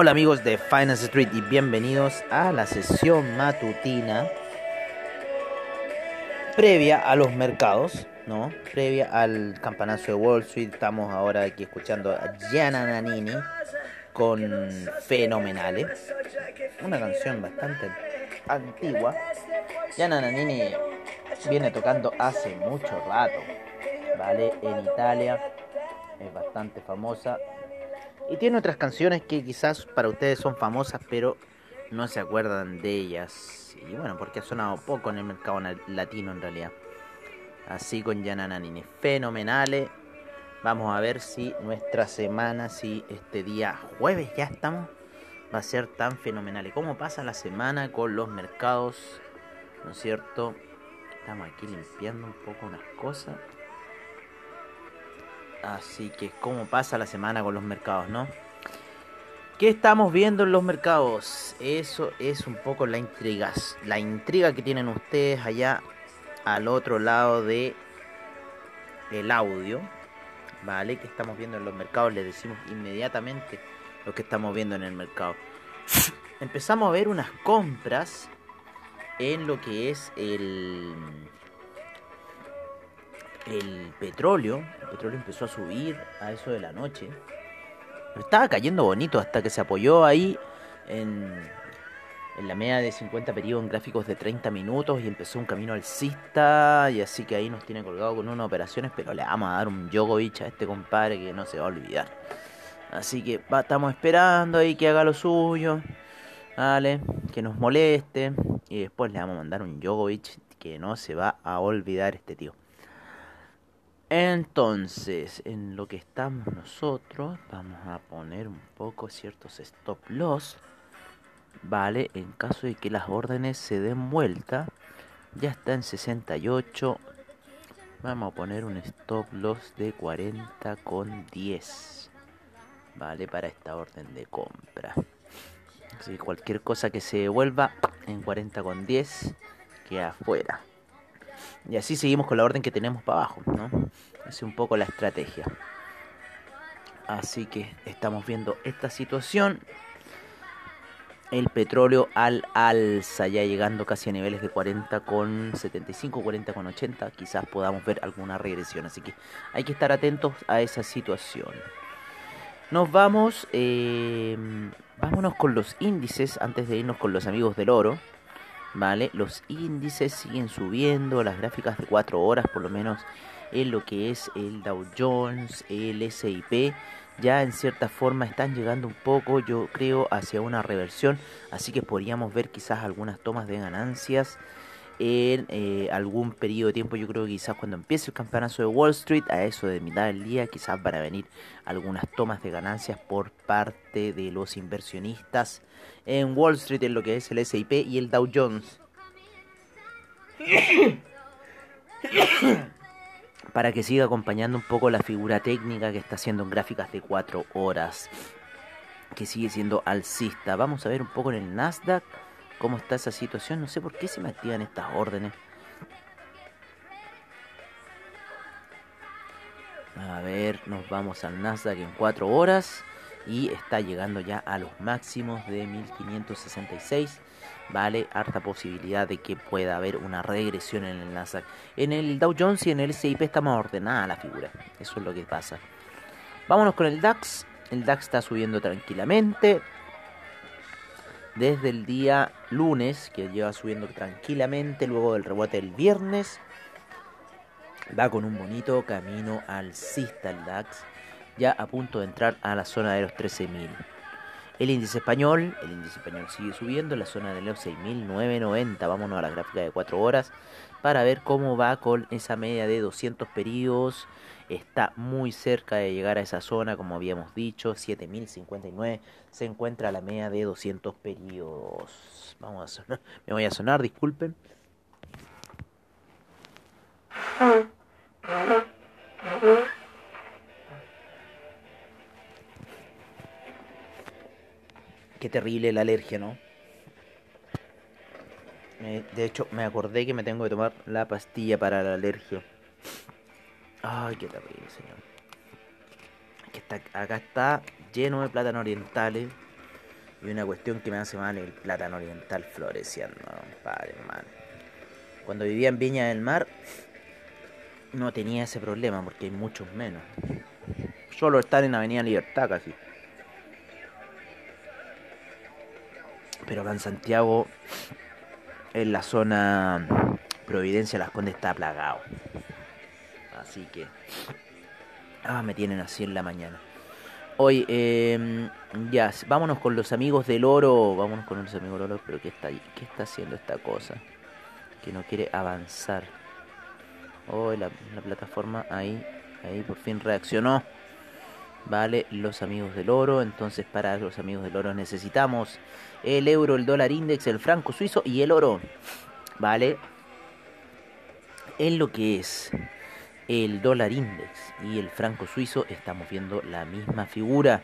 Hola amigos de Finance Street y bienvenidos a la sesión matutina previa a los mercados, ¿no? Previa al campanazo de Wall Street. Estamos ahora aquí escuchando a Gianna Nannini con Fenomenale, una canción bastante antigua. Gianna Nannini viene tocando hace mucho rato, ¿vale? En Italia es bastante famosa y tiene otras canciones que quizás para ustedes son famosas, pero no se acuerdan de ellas. Y bueno, porque ha sonado poco en el mercado latino en realidad. Así con Yana Nannini. Fenomenales. Vamos a ver si nuestra semana, si este día jueves ya estamos, va a ser tan fenomenal. ¿Y cómo pasa la semana con los mercados? ¿No es cierto? Estamos aquí limpiando un poco unas cosas. Así que cómo pasa la semana con los mercados, ¿no? ¿Qué estamos viendo en los mercados? Eso es un poco la intriga, la intriga que tienen ustedes allá al otro lado de el audio, ¿vale? Que estamos viendo en los mercados, les decimos inmediatamente lo que estamos viendo en el mercado. Empezamos a ver unas compras en lo que es el el petróleo, el petróleo empezó a subir a eso de la noche. Pero estaba cayendo bonito hasta que se apoyó ahí en, en la media de 50 periodos en gráficos de 30 minutos y empezó un camino alcista y así que ahí nos tiene colgado con unas operaciones, pero le vamos a dar un Djokovic a este compadre que no se va a olvidar. Así que estamos esperando ahí que haga lo suyo, vale, que nos moleste y después le vamos a mandar un Djokovic que no se va a olvidar este tío. Entonces, en lo que estamos nosotros, vamos a poner un poco ciertos stop loss. Vale, en caso de que las órdenes se den vuelta, ya está en 68. Vamos a poner un stop loss de 40 con 10. Vale, para esta orden de compra. Así que cualquier cosa que se devuelva en 40 con 10 queda afuera. Y así seguimos con la orden que tenemos para abajo, ¿no? Es un poco la estrategia. Así que estamos viendo esta situación. El petróleo al alza, ya llegando casi a niveles de 40 con 75, 40 con 80. Quizás podamos ver alguna regresión. Así que hay que estar atentos a esa situación. Nos vamos, eh, vámonos con los índices antes de irnos con los amigos del oro. ¿Vale? Los índices siguen subiendo, las gráficas de 4 horas por lo menos en lo que es el Dow Jones, el S&P, ya en cierta forma están llegando un poco, yo creo, hacia una reversión, así que podríamos ver quizás algunas tomas de ganancias en eh, algún periodo de tiempo, yo creo que quizás cuando empiece el campanazo de Wall Street, a eso de mitad del día, quizás van a venir algunas tomas de ganancias por parte de los inversionistas en Wall Street, en lo que es el S&P y el Dow Jones. Para que siga acompañando un poco la figura técnica que está haciendo en gráficas de 4 horas, que sigue siendo alcista. Vamos a ver un poco en el Nasdaq cómo está esa situación. No sé por qué se me activan estas órdenes. A ver, nos vamos al Nasdaq en 4 horas y está llegando ya a los máximos de 1566. Vale, harta posibilidad de que pueda haber una regresión en el Nasdaq. En el Dow Jones y en el S&P está más ordenada la figura. Eso es lo que pasa. Vámonos con el DAX. El DAX está subiendo tranquilamente. Desde el día lunes, que lleva subiendo tranquilamente, luego del rebote del viernes, va con un bonito camino alcista el DAX, ya a punto de entrar a la zona de los 13.000. El índice español, el índice español sigue subiendo en la zona de los 6.990. Vámonos a la gráfica de 4 horas para ver cómo va con esa media de 200 periodos. Está muy cerca de llegar a esa zona, como habíamos dicho, 7.059. Se encuentra la media de 200 periodos. Vamos a sonar, me voy a sonar, disculpen. Qué terrible la alergia, ¿no? de hecho, me acordé que me tengo que tomar la pastilla para la alergia. Ay, qué terrible, señor. Que está, acá está lleno de plátano orientales. Y una cuestión que me hace mal el plátano oriental floreciendo, padre, hermano. Cuando vivía en Viña del Mar, no tenía ese problema porque hay muchos menos. Solo estar en Avenida Libertad casi. Pero acá en Santiago, en la zona Providencia, Las Condes está plagado. Así que... Ah, me tienen así en la mañana. Hoy, eh, ya, vámonos con los amigos del oro. Vámonos con los amigos del oro. Pero ¿qué está, qué está haciendo esta cosa? Que no quiere avanzar. Hoy la, la plataforma ahí, ahí por fin reaccionó. Vale, los amigos del oro. Entonces, para los amigos del oro necesitamos el euro, el dólar index, el franco suizo y el oro. Vale, en lo que es el dólar index y el franco suizo, estamos viendo la misma figura.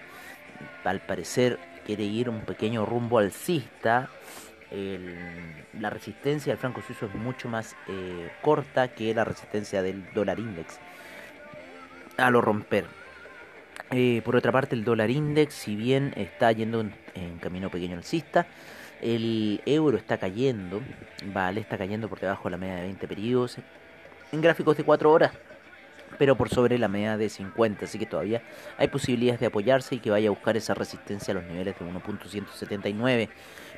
Al parecer, quiere ir un pequeño rumbo alcista. la resistencia del franco suizo es mucho más eh, corta que la resistencia del dólar index. A lo romper. Eh, por otra parte, el dólar index, si bien está yendo en, camino pequeño alcista, el euro está cayendo, vale, está cayendo por debajo de la media de 20 periodos en gráficos de 4 horas, pero por sobre la media de 50, así que todavía hay posibilidades de apoyarse y que vaya a buscar esa resistencia a los niveles de 1.179.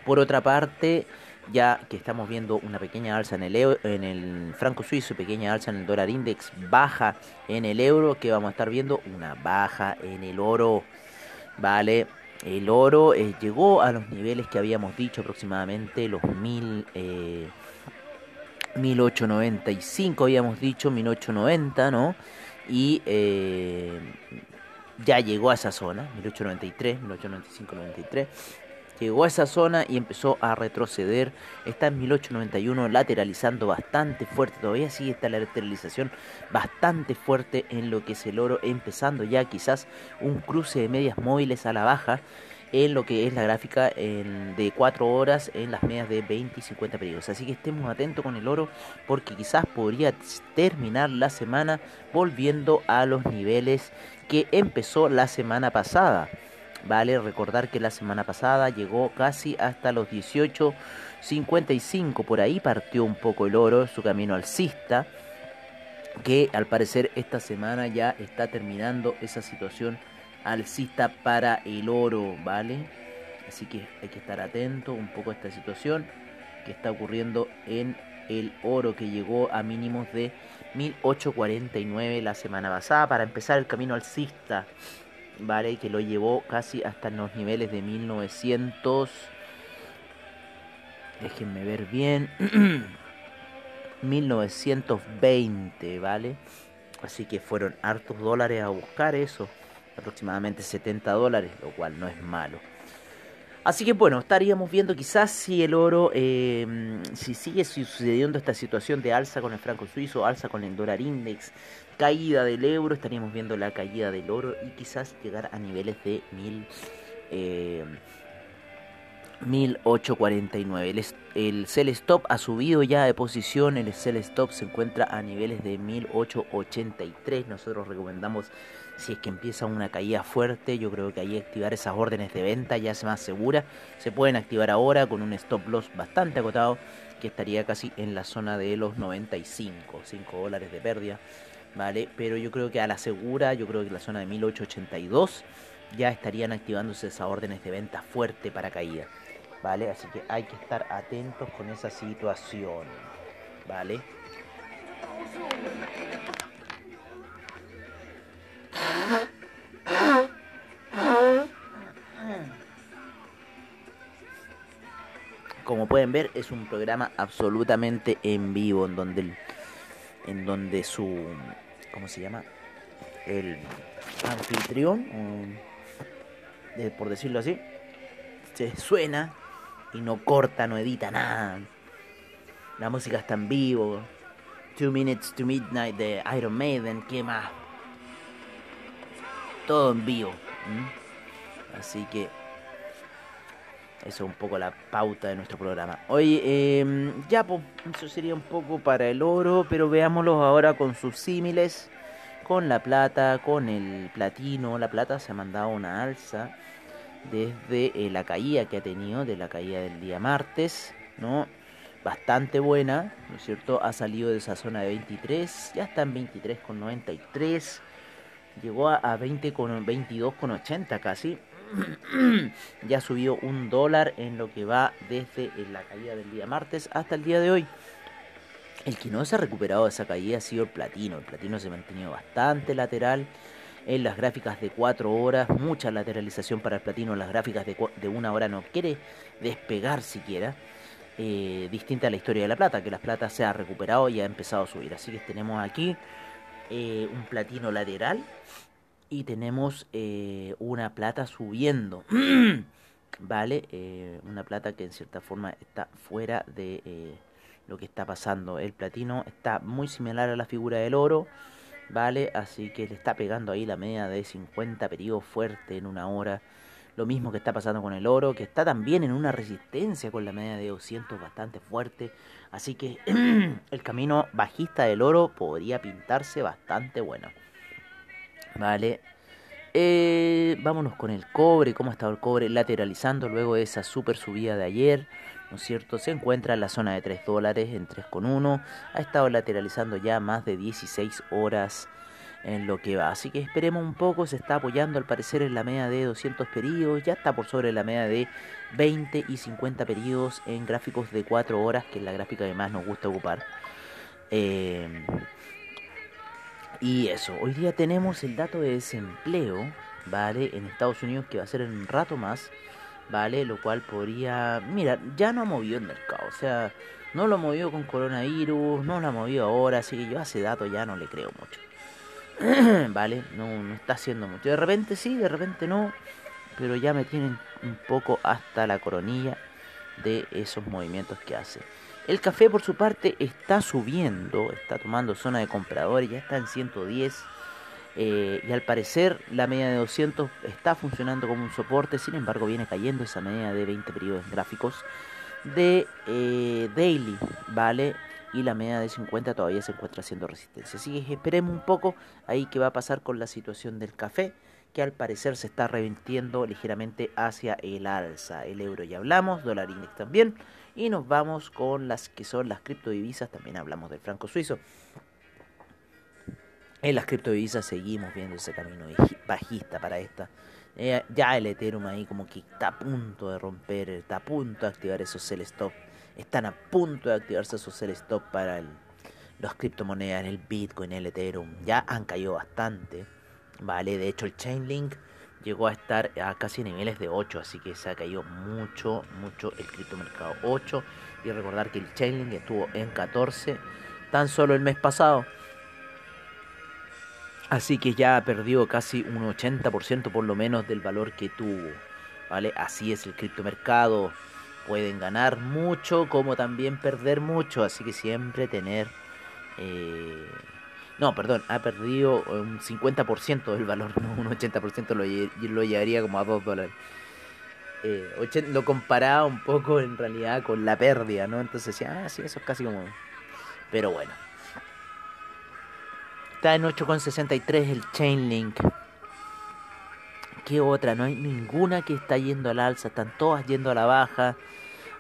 Por otra parte, ya que estamos viendo una pequeña alza en el, en el franco suizo, pequeña alza en el dólar index, baja en el euro, que vamos a estar viendo una baja en el oro, ¿vale? El oro eh, llegó a los niveles que habíamos dicho aproximadamente, los mil... Eh, 1895 habíamos dicho, 1890, ¿no? Y eh, ya llegó a esa zona, 1893, 1895, 93 llegó a esa zona y empezó a retroceder. Está en 1891 lateralizando bastante fuerte, todavía sigue esta lateralización bastante fuerte en lo que es el oro, empezando ya quizás un cruce de medias móviles a la baja en lo que es la gráfica de 4 horas en las medias de 20 y 50 periodos. Así que estemos atentos con el oro porque quizás podría terminar la semana volviendo a los niveles que empezó la semana pasada. Vale recordar que la semana pasada llegó casi hasta los 18.55. Por ahí partió un poco el oro, su camino alcista. Que al parecer esta semana ya está terminando esa situación alcista para el oro. Vale. Así que hay que estar atento un poco a esta situación que está ocurriendo en el oro que llegó a mínimos de 1849 la semana pasada para empezar el camino alcista. ¿Vale? Que lo llevó casi hasta los niveles de 1900. Déjenme ver bien. 1920, ¿vale? Así que fueron hartos dólares a buscar eso. Aproximadamente 70 dólares, lo cual no es malo. Así que bueno, estaríamos viendo quizás si el oro, eh, si sigue sucediendo esta situación de alza con el franco suizo, alza con el dólar index, caída del euro, estaríamos viendo la caída del oro y quizás llegar a niveles de mil, eh, 1849. El, el sell stop ha subido ya de posición, el sell stop se encuentra a niveles de 1883. Nosotros recomendamos si es que empieza una caída fuerte, yo creo que ahí activar esas órdenes de venta ya es más segura. Se pueden activar ahora con un stop loss bastante acotado que estaría casi en la zona de los 95, 5 dólares de pérdida. ¿vale? Pero yo creo que a la segura, yo creo que la zona de 1882 ya estarían activándose esas órdenes de venta fuerte para caída, ¿vale? Así que hay que estar atentos con esa situación, ¿vale? Pueden ver, es un programa absolutamente en vivo, en donde, en donde su, ¿cómo se llama? El anfitrión, por decirlo así, se suena y no corta, no edita nada. La música está en vivo. Two Minutes to Midnight de Iron Maiden, ¿qué más? Todo en vivo. Así que eso es un poco la pauta de nuestro programa. Hoy, em, ya, eso sería un poco para el oro, pero veámoslo ahora con sus símiles, con la plata, con el platino. La plata se ha mandado una alza desde eh, la caída que ha tenido, de la caída del día martes, ¿no? Bastante buena, ¿no es cierto? Ha salido de esa zona de 23, ya está en 23,93, llegó a, 20 con 22,80 casi ya subió un dólar en lo que va desde la caída del día martes hasta el día de hoy. El que no se ha recuperado de esa caída ha sido el platino. El platino se ha mantenido bastante lateral en las gráficas de 4 horas. Mucha lateralización para el platino. En las gráficas de, de una hora no quiere despegar siquiera. Eh, distinta a la historia de la plata, que la plata se ha recuperado y ha empezado a subir. Así que tenemos aquí eh, un platino lateral y tenemos eh, una plata subiendo. ¿Vale? Eh, una plata que en cierta forma está fuera de eh, lo que está pasando. El platino está muy similar a la figura del oro. ¿Vale? Así que le está pegando ahí la media de 50 periodos fuerte en una hora. Lo mismo que está pasando con el oro, que está también en una resistencia con la media de 200 bastante fuerte. Así que el camino bajista del oro podría pintarse bastante bueno. Vale. Eh, vámonos con el cobre. ¿Cómo ha estado el cobre? Lateralizando luego de esa super subida de ayer. ¿No es cierto? Se encuentra en la zona de 3 dólares en 3,1. Ha estado lateralizando ya más de 16 horas en lo que va. Así que esperemos un poco. Se está apoyando al parecer en la media de 200 periodos. Ya está por sobre la media de 20 y 50 periodos en gráficos de 4 horas, que es la gráfica que más nos gusta ocupar. Eh, y eso, hoy día tenemos el dato de desempleo, ¿vale? En Estados Unidos que va a ser en un rato más, ¿vale? Lo cual podría... Mira, ya no ha movido el mercado, o sea, no lo ha movido con coronavirus, no lo ha movido ahora, así que yo a ese dato ya no le creo mucho. ¿Vale? No, no está haciendo mucho. De repente sí, de repente no, pero ya me tienen un poco hasta la coronilla de esos movimientos que hace. El café por su parte está subiendo, está tomando zona de compradores, ya está en 110 eh, y al parecer la media de 200 está funcionando como un soporte, sin embargo viene cayendo esa media de 20 periodos gráficos de eh, daily, ¿vale? Y la media de 50 todavía se encuentra haciendo resistencia. Así que esperemos un poco ahí qué va a pasar con la situación del café que al parecer se está revirtiendo ligeramente hacia el alza. El euro ya hablamos, dólar index también. Y nos vamos con las que son las criptodivisas, también hablamos del franco suizo. En las criptodivisas seguimos viendo ese camino bajista para esta. Eh, ya el Ethereum ahí como que está a punto de romper, está a punto de activar esos sell stop. Están a punto de activarse esos sell stop para el, los criptomonedas, el Bitcoin, el Ethereum. Ya han caído bastante. Vale, de hecho el Chainlink llegó a estar a casi niveles de 8, así que se ha caído mucho, mucho el criptomercado 8. Y recordar que el Chainlink estuvo en 14 tan solo el mes pasado. Así que ya ha perdido casi un 80% por lo menos del valor que tuvo. ¿Vale? Así es el criptomercado. Pueden ganar mucho como también perder mucho. Así que siempre tener... Eh, no, perdón, ha perdido un 50% del valor, no un 80% lo, lo llevaría como a 2 dólares. Eh, lo comparaba un poco en realidad con la pérdida, ¿no? Entonces decía, ah, sí, eso es casi como... Pero bueno. Está en 8,63 el Chainlink. ¿Qué otra? No hay ninguna que está yendo al alza, están todas yendo a la baja.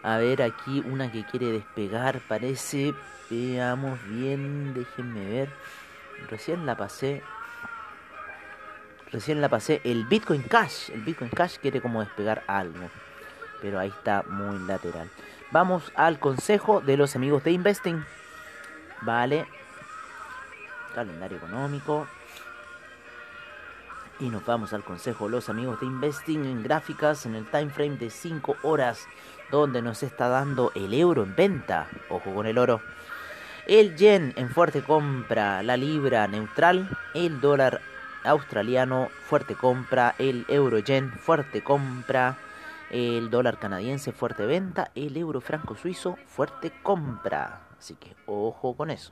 A ver, aquí una que quiere despegar, parece. Veamos bien, déjenme ver. Recién la pasé. Recién la pasé. El Bitcoin Cash. El Bitcoin Cash quiere como despegar algo. pero ahí está muy lateral. Vamos al consejo de los amigos de Investing. Vale. Calendario económico. Y nos vamos al consejo de los amigos de Investing en gráficas en el time frame de 5 horas, donde nos está dando el euro en venta. Ojo con el oro. El yen en fuerte compra, la libra neutral, el dólar australiano fuerte compra, el euro yen fuerte compra, el dólar canadiense fuerte venta, el euro franco suizo fuerte compra. Así que ojo con eso.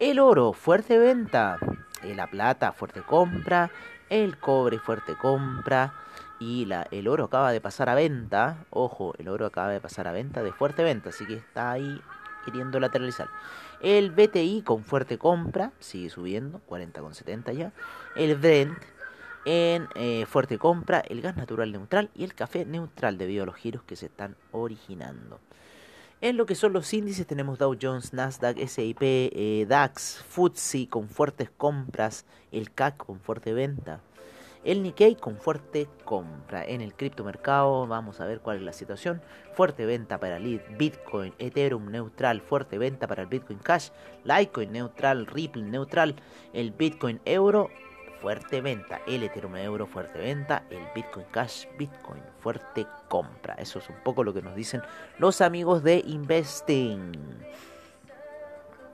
El oro fuerte venta, la plata fuerte compra, el cobre fuerte compra y el oro acaba de pasar a venta. Ojo, el oro acaba de pasar a venta de fuerte venta, así que está ahí queriendo lateralizar. El BTI con fuerte compra, sigue subiendo, 40,70 ya. El Brent en eh, fuerte compra, el gas natural neutral y el café neutral debido a los giros que se están originando. En lo que son los índices tenemos Dow Jones, Nasdaq, SIP, eh, DAX, FTSE con fuertes compras, el CAC con fuerte venta, el Nikkei con fuerte compra. En el criptomercado vamos a ver cuál es la situación. Fuerte venta para el Bitcoin, Ethereum neutral, fuerte venta para el Bitcoin Cash, Litecoin neutral, Ripple neutral, el Bitcoin Euro fuerte venta, el Ethereum Euro fuerte venta, el Bitcoin Cash, Bitcoin fuerte compra. Eso es un poco lo que nos dicen los amigos de Investing.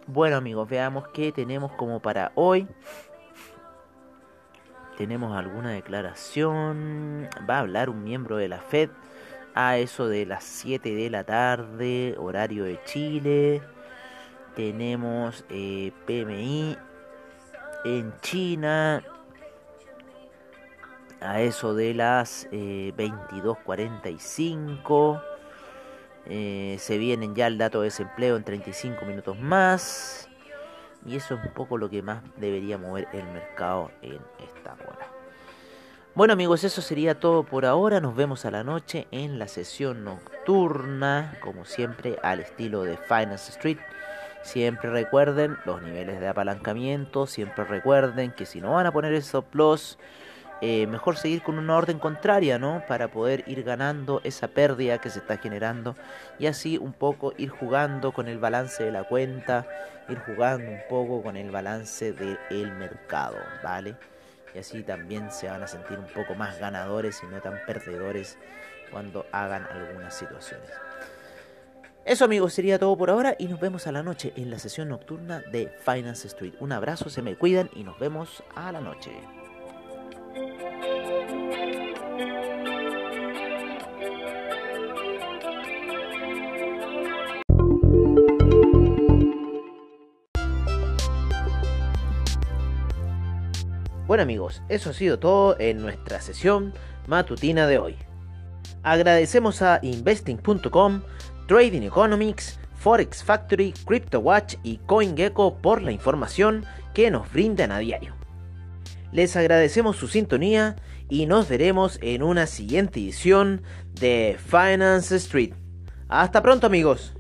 Bueno amigos, veamos qué tenemos como para hoy. Tenemos alguna declaración. Va a hablar un miembro de la Fed a eso de las 7 de la tarde, horario de Chile. Tenemos eh, PMI en China a eso de las 22.45. Eh, eh, se vienen ya el dato de desempleo en 35 minutos más. Y eso es un poco lo que más debería mover el mercado en esta hora. Bueno amigos, eso sería todo por ahora. Nos vemos a la noche en la sesión nocturna, como siempre, al estilo de Finance Street. Siempre recuerden los niveles de apalancamiento. Siempre recuerden que si no van a poner esos plus eh, mejor seguir con una orden contraria, ¿no? Para poder ir ganando esa pérdida que se está generando y así un poco ir jugando con el balance de la cuenta, ir jugando un poco con el balance del mercado, ¿vale? Y así también se van a sentir un poco más ganadores y no tan perdedores cuando hagan algunas situaciones. Eso amigos sería todo por ahora y nos vemos a la noche en la sesión nocturna de Finance Street. Un abrazo, se me cuidan y nos vemos a la noche. Bueno amigos, eso ha sido todo en nuestra sesión matutina de hoy. Agradecemos a investing.com, Trading Economics, Forex Factory, CryptoWatch y CoinGecko por la información que nos brindan a diario. Les agradecemos su sintonía y nos veremos en una siguiente edición de Finance Street. Hasta pronto amigos.